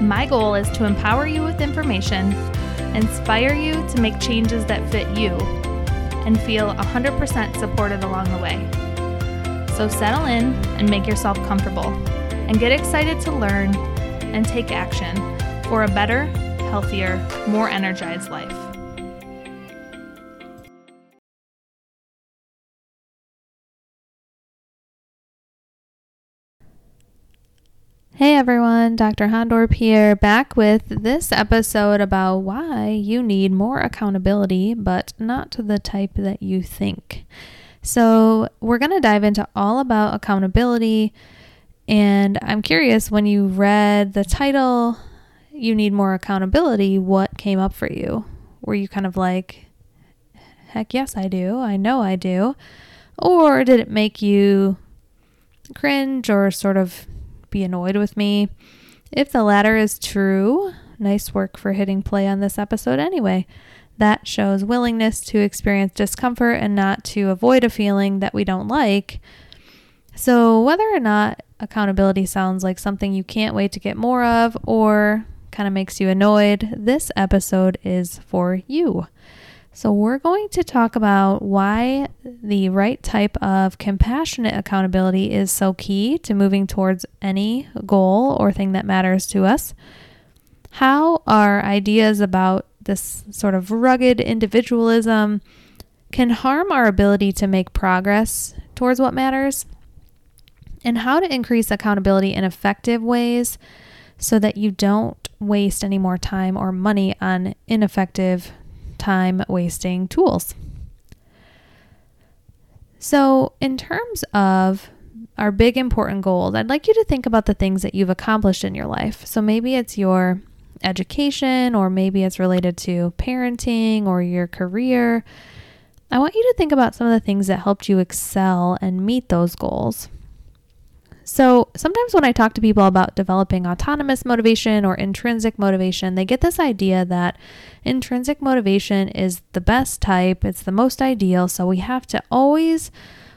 My goal is to empower you with information, inspire you to make changes that fit you, and feel 100% supported along the way. So settle in and make yourself comfortable, and get excited to learn and take action for a better, healthier, more energized life. Hey everyone, Dr. Hondorp here, back with this episode about why you need more accountability, but not the type that you think. So, we're going to dive into all about accountability. And I'm curious when you read the title, You Need More Accountability, what came up for you? Were you kind of like, heck yes, I do. I know I do. Or did it make you cringe or sort of be annoyed with me. If the latter is true, nice work for hitting play on this episode anyway. That shows willingness to experience discomfort and not to avoid a feeling that we don't like. So, whether or not accountability sounds like something you can't wait to get more of or kind of makes you annoyed, this episode is for you. So, we're going to talk about why the right type of compassionate accountability is so key to moving towards any goal or thing that matters to us. How our ideas about this sort of rugged individualism can harm our ability to make progress towards what matters, and how to increase accountability in effective ways so that you don't waste any more time or money on ineffective time wasting tools. So, in terms of our big important goals, I'd like you to think about the things that you've accomplished in your life. So, maybe it's your education, or maybe it's related to parenting or your career. I want you to think about some of the things that helped you excel and meet those goals. So sometimes when I talk to people about developing autonomous motivation or intrinsic motivation, they get this idea that intrinsic motivation is the best type, it's the most ideal. So we have to always,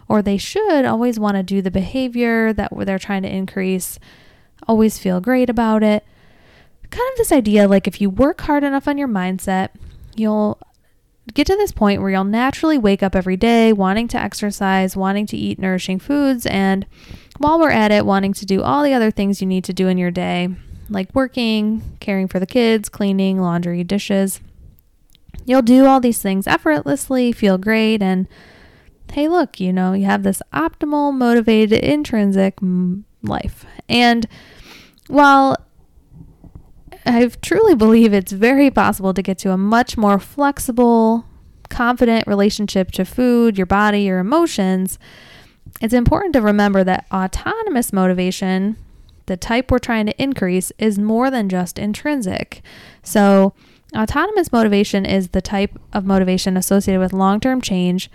or they should always want to do the behavior that they're trying to increase, always feel great about it. Kind of this idea like if you work hard enough on your mindset, you'll get to this point where you'll naturally wake up every day wanting to exercise, wanting to eat nourishing foods, and while we're at it, wanting to do all the other things you need to do in your day, like working, caring for the kids, cleaning, laundry, dishes. You'll do all these things effortlessly, feel great, and hey, look, you know, you have this optimal, motivated, intrinsic life. And while I truly believe it's very possible to get to a much more flexible, confident relationship to food, your body, your emotions. It's important to remember that autonomous motivation, the type we're trying to increase, is more than just intrinsic. So, autonomous motivation is the type of motivation associated with long term change.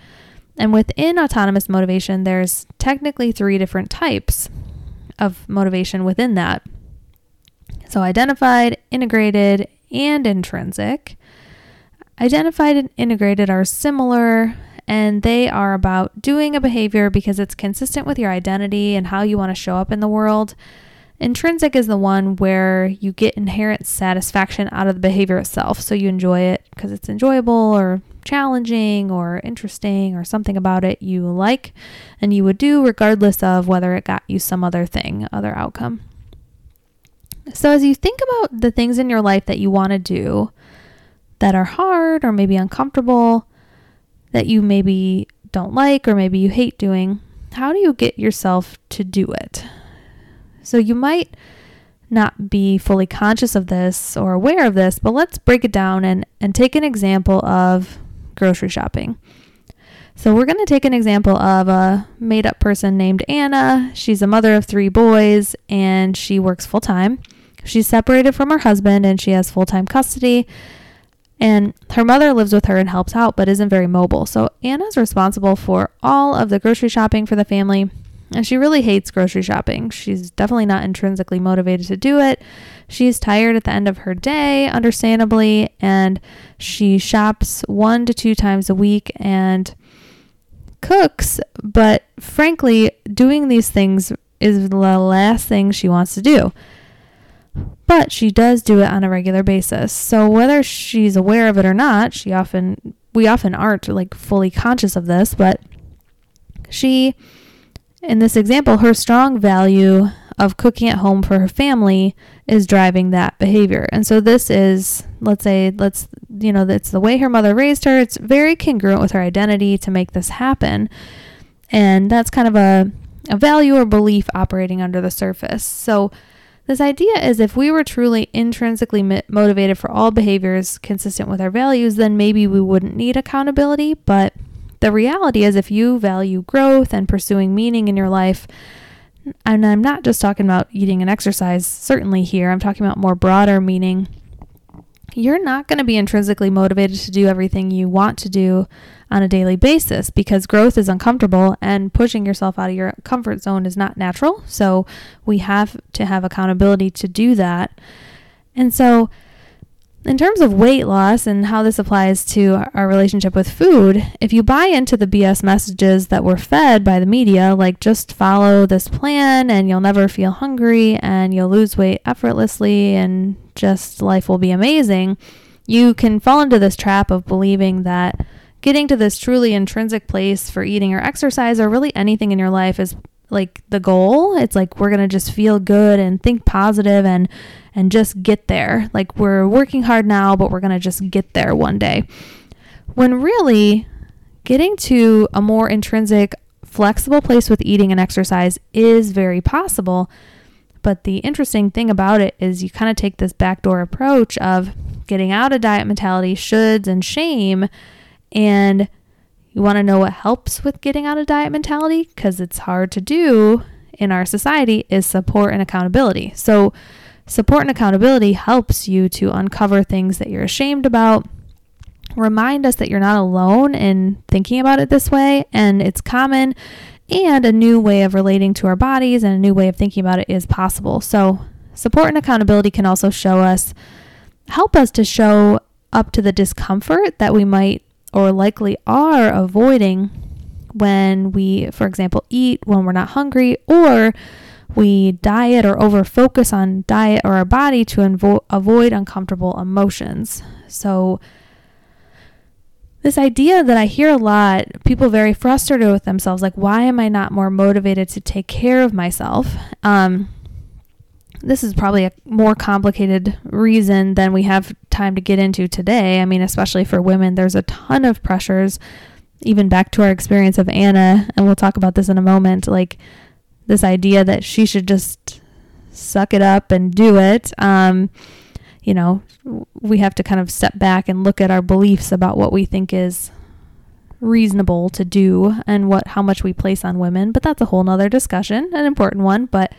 And within autonomous motivation, there's technically three different types of motivation within that. So, identified, integrated, and intrinsic. Identified and integrated are similar and they are about doing a behavior because it's consistent with your identity and how you want to show up in the world. Intrinsic is the one where you get inherent satisfaction out of the behavior itself. So you enjoy it because it's enjoyable or challenging or interesting or something about it you like and you would do regardless of whether it got you some other thing, other outcome. So, as you think about the things in your life that you want to do, that are hard or maybe uncomfortable that you maybe don't like or maybe you hate doing, how do you get yourself to do it? So you might not be fully conscious of this or aware of this, but let's break it down and, and take an example of grocery shopping. So, we're going to take an example of a made up person named Anna. She's a mother of three boys and she works full time. She's separated from her husband and she has full time custody. And her mother lives with her and helps out, but isn't very mobile. So, Anna's responsible for all of the grocery shopping for the family and she really hates grocery shopping. She's definitely not intrinsically motivated to do it. She's tired at the end of her day, understandably, and she shops one to two times a week and cooks. But frankly, doing these things is the last thing she wants to do. But she does do it on a regular basis. So whether she's aware of it or not, she often we often aren't like fully conscious of this, but she in this example, her strong value of cooking at home for her family is driving that behavior. And so this is, let's say, let's, you know, that's the way her mother raised her. It's very congruent with her identity to make this happen. And that's kind of a, a value or belief operating under the surface. So this idea is if we were truly intrinsically motivated for all behaviors consistent with our values, then maybe we wouldn't need accountability. But the reality is, if you value growth and pursuing meaning in your life, and I'm not just talking about eating and exercise, certainly here, I'm talking about more broader meaning. You're not going to be intrinsically motivated to do everything you want to do on a daily basis because growth is uncomfortable and pushing yourself out of your comfort zone is not natural. So we have to have accountability to do that. And so in terms of weight loss and how this applies to our relationship with food, if you buy into the BS messages that were fed by the media, like just follow this plan and you'll never feel hungry and you'll lose weight effortlessly and just life will be amazing, you can fall into this trap of believing that getting to this truly intrinsic place for eating or exercise or really anything in your life is like the goal. It's like we're going to just feel good and think positive and and just get there. Like we're working hard now, but we're going to just get there one day. When really getting to a more intrinsic, flexible place with eating and exercise is very possible. But the interesting thing about it is you kind of take this backdoor approach of getting out of diet mentality, shoulds, and shame. And you want to know what helps with getting out of diet mentality? Because it's hard to do in our society, is support and accountability. So, Support and accountability helps you to uncover things that you're ashamed about. Remind us that you're not alone in thinking about it this way, and it's common, and a new way of relating to our bodies and a new way of thinking about it is possible. So, support and accountability can also show us, help us to show up to the discomfort that we might or likely are avoiding when we, for example, eat when we're not hungry or we diet or over focus on diet or our body to invo- avoid uncomfortable emotions. So, this idea that I hear a lot, people very frustrated with themselves, like, why am I not more motivated to take care of myself? Um, this is probably a more complicated reason than we have time to get into today. I mean, especially for women, there's a ton of pressures, even back to our experience of Anna, and we'll talk about this in a moment. Like, this idea that she should just suck it up and do it. Um, you know, we have to kind of step back and look at our beliefs about what we think is reasonable to do and what how much we place on women. But that's a whole nother discussion, an important one. But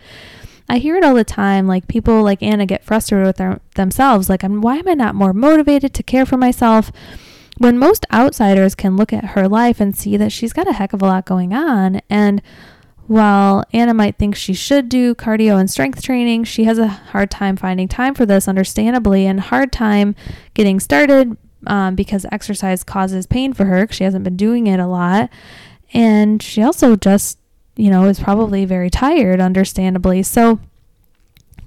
I hear it all the time. Like people like Anna get frustrated with their, themselves. Like, why am I not more motivated to care for myself? When most outsiders can look at her life and see that she's got a heck of a lot going on. And while Anna might think she should do cardio and strength training, she has a hard time finding time for this, understandably, and hard time getting started um, because exercise causes pain for her. Because she hasn't been doing it a lot. And she also just, you know, is probably very tired, understandably. So,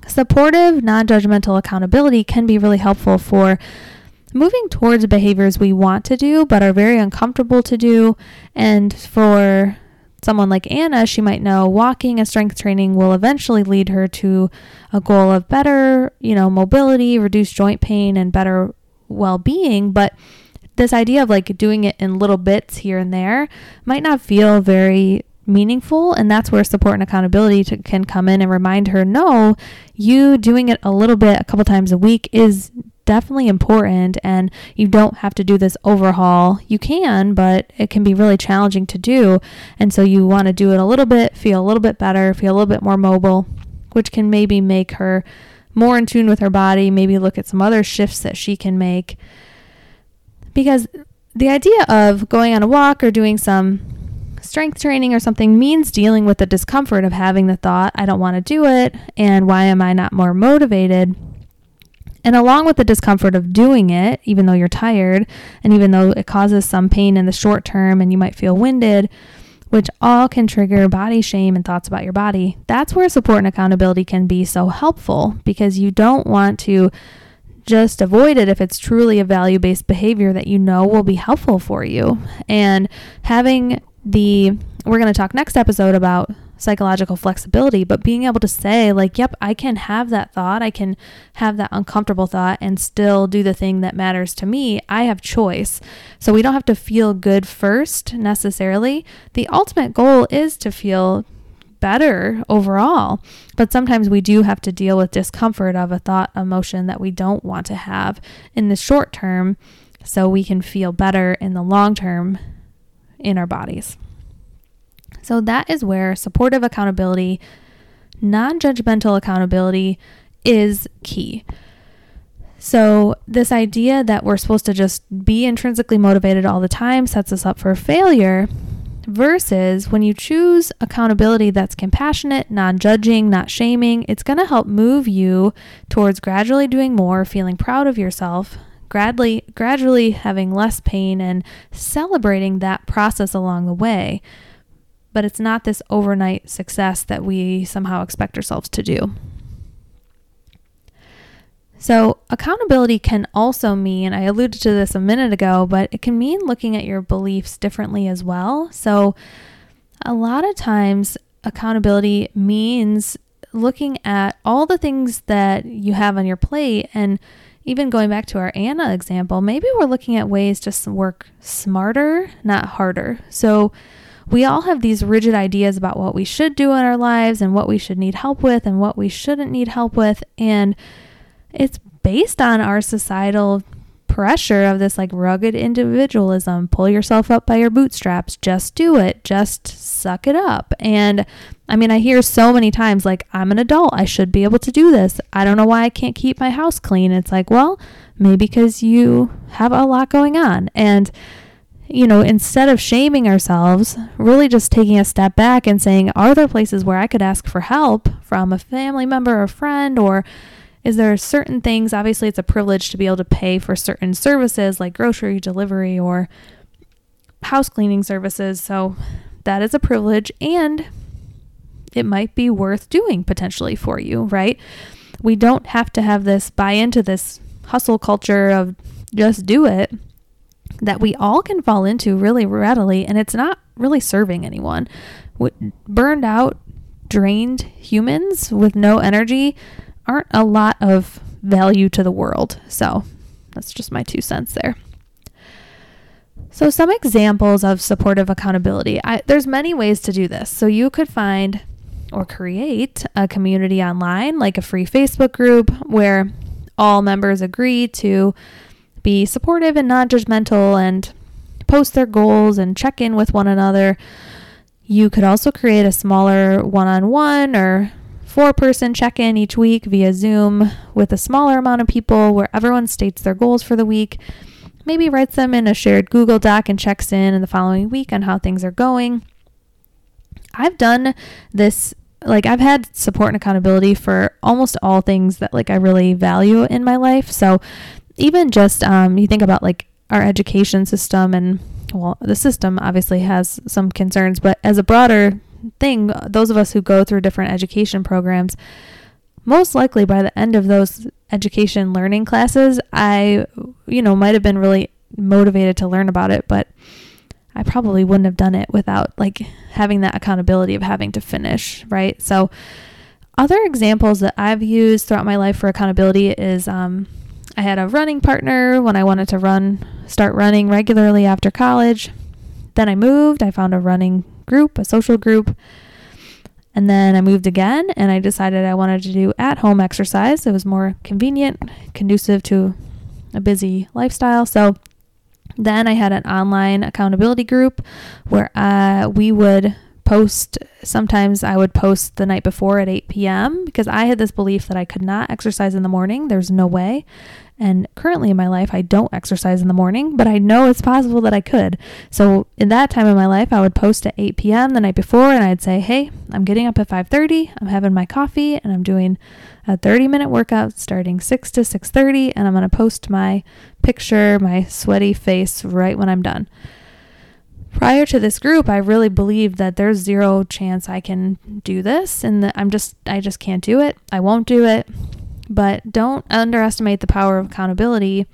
supportive, non judgmental accountability can be really helpful for moving towards behaviors we want to do but are very uncomfortable to do and for someone like Anna, she might know walking and strength training will eventually lead her to a goal of better, you know, mobility, reduced joint pain, and better well being. But this idea of like doing it in little bits here and there might not feel very meaningful and that's where support and accountability to, can come in and remind her no you doing it a little bit a couple times a week is definitely important and you don't have to do this overhaul you can but it can be really challenging to do and so you want to do it a little bit feel a little bit better feel a little bit more mobile which can maybe make her more in tune with her body maybe look at some other shifts that she can make because the idea of going on a walk or doing some strength training or something means dealing with the discomfort of having the thought, I don't want to do it, and why am I not more motivated? And along with the discomfort of doing it, even though you're tired, and even though it causes some pain in the short term and you might feel winded, which all can trigger body shame and thoughts about your body, that's where support and accountability can be so helpful because you don't want to just avoid it if it's truly a value based behavior that you know will be helpful for you. And having the we're going to talk next episode about psychological flexibility, but being able to say, like, yep, I can have that thought, I can have that uncomfortable thought and still do the thing that matters to me. I have choice. So we don't have to feel good first necessarily. The ultimate goal is to feel better overall, but sometimes we do have to deal with discomfort of a thought, emotion that we don't want to have in the short term so we can feel better in the long term in our bodies. So that is where supportive accountability, non judgmental accountability is key. So, this idea that we're supposed to just be intrinsically motivated all the time sets us up for failure. Versus when you choose accountability that's compassionate, non judging, not shaming, it's going to help move you towards gradually doing more, feeling proud of yourself, gradually gradually having less pain and celebrating that process along the way. But it's not this overnight success that we somehow expect ourselves to do. So, accountability can also mean, I alluded to this a minute ago, but it can mean looking at your beliefs differently as well. So, a lot of times, accountability means looking at all the things that you have on your plate and even going back to our Anna example, maybe we're looking at ways to work smarter, not harder. So we all have these rigid ideas about what we should do in our lives and what we should need help with and what we shouldn't need help with. And it's based on our societal pressure of this like rugged individualism. Pull yourself up by your bootstraps. Just do it. Just suck it up. And I mean, I hear so many times like, I'm an adult. I should be able to do this. I don't know why I can't keep my house clean. It's like, well, maybe because you have a lot going on. And you know, instead of shaming ourselves, really just taking a step back and saying, are there places where I could ask for help from a family member or friend? Or is there certain things? Obviously it's a privilege to be able to pay for certain services like grocery delivery or house cleaning services. So that is a privilege and it might be worth doing potentially for you right? We don't have to have this buy into this hustle culture of just do it that we all can fall into really readily and it's not really serving anyone burned out drained humans with no energy aren't a lot of value to the world. So that's just my two cents there. So some examples of supportive accountability. I, there's many ways to do this. So you could find or create a community online, like a free Facebook group where all members agree to be supportive and non judgmental and post their goals and check in with one another. You could also create a smaller one on one or four person check in each week via Zoom with a smaller amount of people where everyone states their goals for the week. Maybe writes them in a shared Google Doc and checks in in the following week on how things are going. I've done this like I've had support and accountability for almost all things that like I really value in my life. So even just um, you think about like our education system and well the system obviously has some concerns, but as a broader thing, those of us who go through different education programs, most likely by the end of those education learning classes, I, you know, might have been really motivated to learn about it, but I probably wouldn't have done it without like having that accountability of having to finish, right? So, other examples that I've used throughout my life for accountability is um, I had a running partner when I wanted to run, start running regularly after college. Then I moved, I found a running group, a social group. And then I moved again and I decided I wanted to do at home exercise. It was more convenient, conducive to a busy lifestyle. So then I had an online accountability group where uh, we would post. Sometimes I would post the night before at 8 p.m. because I had this belief that I could not exercise in the morning. There's no way. And currently in my life, I don't exercise in the morning, but I know it's possible that I could. So in that time of my life, I would post at 8 p.m. the night before, and I'd say, "Hey, I'm getting up at 5:30. I'm having my coffee, and I'm doing a 30-minute workout starting 6 to 6:30, and I'm going to post my picture, my sweaty face, right when I'm done." Prior to this group, I really believed that there's zero chance I can do this, and that I'm just, I just can't do it. I won't do it but don't underestimate the power of accountability.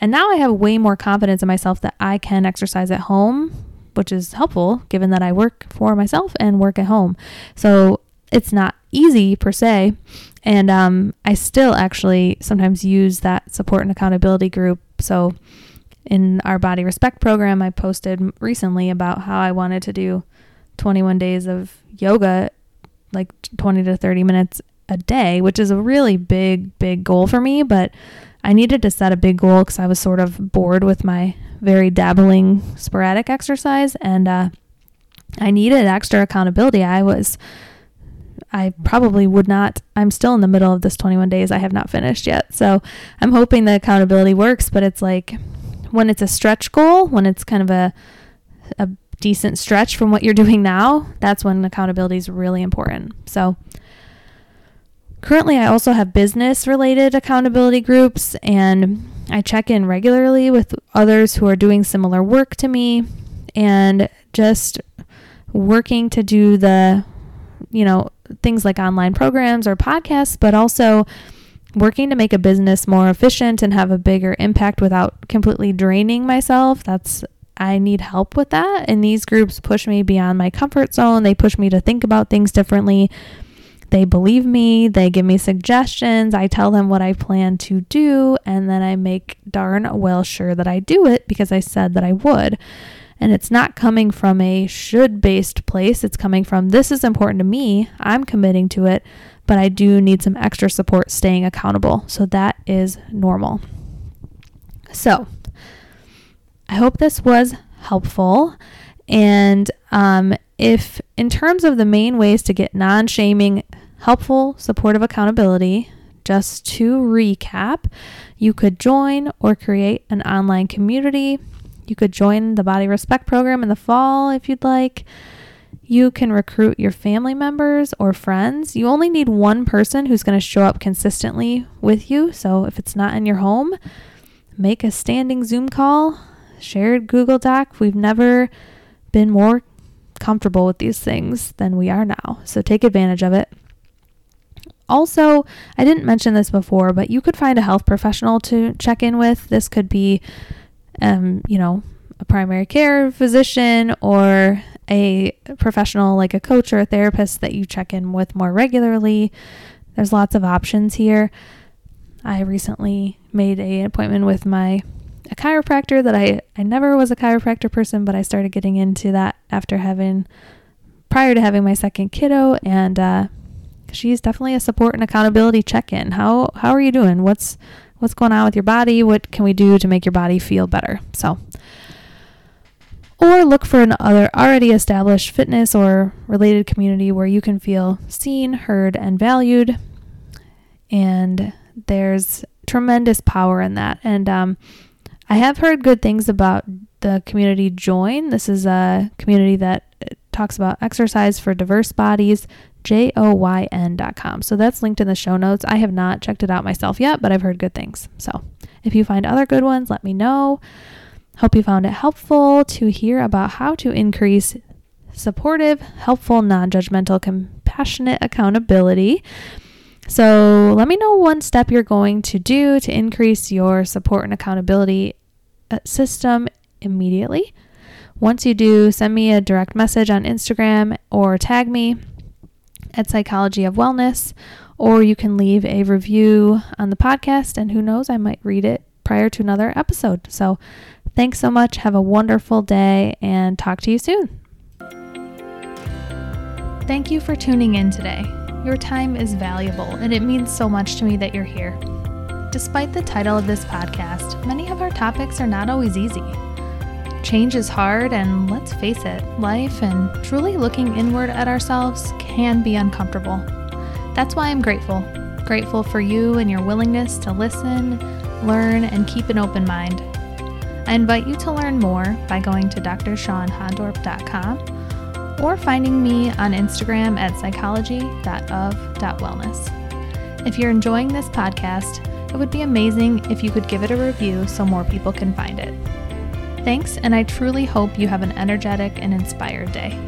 And now I have way more confidence in myself that I can exercise at home, which is helpful given that I work for myself and work at home. So it's not easy per se. And um, I still actually sometimes use that support and accountability group. So in our body respect program, I posted recently about how I wanted to do 21 days of yoga, like 20 to 30 minutes a day, which is a really big, big goal for me. But I needed to set a big goal because I was sort of bored with my very dabbling, sporadic exercise. And uh, I needed extra accountability. I was, I probably would not, I'm still in the middle of this 21 days. I have not finished yet. So I'm hoping the accountability works. But it's like when it's a stretch goal, when it's kind of a, a decent stretch from what you're doing now, that's when accountability is really important. So, Currently, I also have business related accountability groups, and I check in regularly with others who are doing similar work to me and just working to do the, you know, things like online programs or podcasts, but also working to make a business more efficient and have a bigger impact without completely draining myself. That's I need help with that. And these groups push me beyond my comfort zone. They push me to think about things differently they believe me, they give me suggestions, I tell them what I plan to do, and then I make darn well sure that I do it because I said that I would. And it's not coming from a should based place, it's coming from this is important to me, I'm committing to it, but I do need some extra support staying accountable. So that is normal. So I hope this was helpful. And um, if, in terms of the main ways to get non shaming, helpful, supportive accountability, just to recap, you could join or create an online community. You could join the Body Respect program in the fall if you'd like. You can recruit your family members or friends. You only need one person who's going to show up consistently with you. So if it's not in your home, make a standing Zoom call, shared Google Doc. We've never been more comfortable with these things than we are now. So take advantage of it. Also, I didn't mention this before, but you could find a health professional to check in with. This could be, um, you know, a primary care physician or a professional like a coach or a therapist that you check in with more regularly. There's lots of options here. I recently made an appointment with my a chiropractor that I, I never was a chiropractor person, but I started getting into that after having, prior to having my second kiddo. And uh, she's definitely a support and accountability check in. How, how are you doing? What's, what's going on with your body? What can we do to make your body feel better? So, or look for another already established fitness or related community where you can feel seen, heard, and valued. And there's tremendous power in that. And um, I have heard good things about the community Joyn. This is a community that uh, talks about exercise for diverse bodies, J O Y N.com. So that's linked in the show notes. I have not checked it out myself yet, but I've heard good things. So if you find other good ones, let me know. Hope you found it helpful to hear about how to increase supportive, helpful, non judgmental, compassionate accountability. So, let me know one step you're going to do to increase your support and accountability uh, system immediately. Once you do, send me a direct message on Instagram or tag me at Psychology of Wellness, or you can leave a review on the podcast, and who knows, I might read it prior to another episode. So, thanks so much. Have a wonderful day, and talk to you soon. Thank you for tuning in today. Your time is valuable, and it means so much to me that you're here. Despite the title of this podcast, many of our topics are not always easy. Change is hard, and let's face it, life and truly looking inward at ourselves can be uncomfortable. That's why I'm grateful. Grateful for you and your willingness to listen, learn, and keep an open mind. I invite you to learn more by going to drshawnhondorp.com or finding me on Instagram at psychology.of.wellness. If you're enjoying this podcast, it would be amazing if you could give it a review so more people can find it. Thanks, and I truly hope you have an energetic and inspired day.